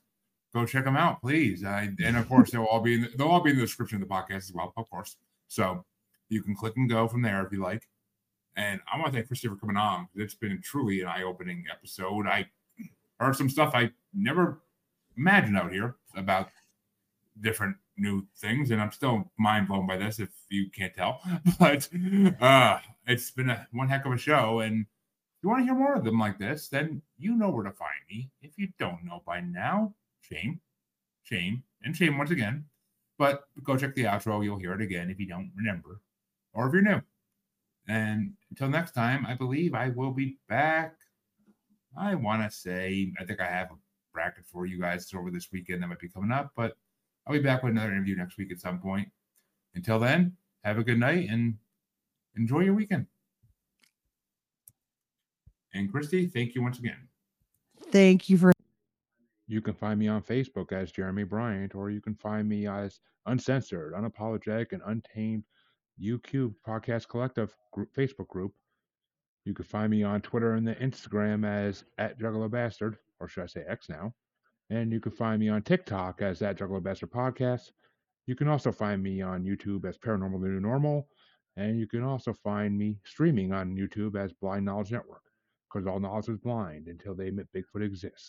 go check them out, please. And of course, they'll all be in the, they'll all be in the description of the podcast as well, of course. So you can click and go from there if you like. And I want to thank Christy for coming on. It's been truly an eye-opening episode. I heard some stuff I never imagined out here about different new things, and I'm still mind blown by this. If you can't tell, but uh, it's been a one heck of a show, and you want to hear more of them like this, then you know where to find me. If you don't know by now, shame, shame, and shame once again. But go check the outro. You'll hear it again if you don't remember, or if you're new. And until next time, I believe I will be back. I want to say, I think I have a bracket for you guys over this weekend that might be coming up, but I'll be back with another interview next week at some point. Until then, have a good night and enjoy your weekend. And Christy, thank you once again. Thank you for You can find me on Facebook as Jeremy Bryant, or you can find me as Uncensored, Unapologetic, and Untamed UQ Podcast Collective group, Facebook group. You can find me on Twitter and the Instagram as at Juggalo Bastard, or should I say X now? And you can find me on TikTok as at Juggalo Bastard Podcast. You can also find me on YouTube as Paranormal the New Normal, and you can also find me streaming on YouTube as Blind Knowledge Network, because all knowledge is blind until they admit Bigfoot exists.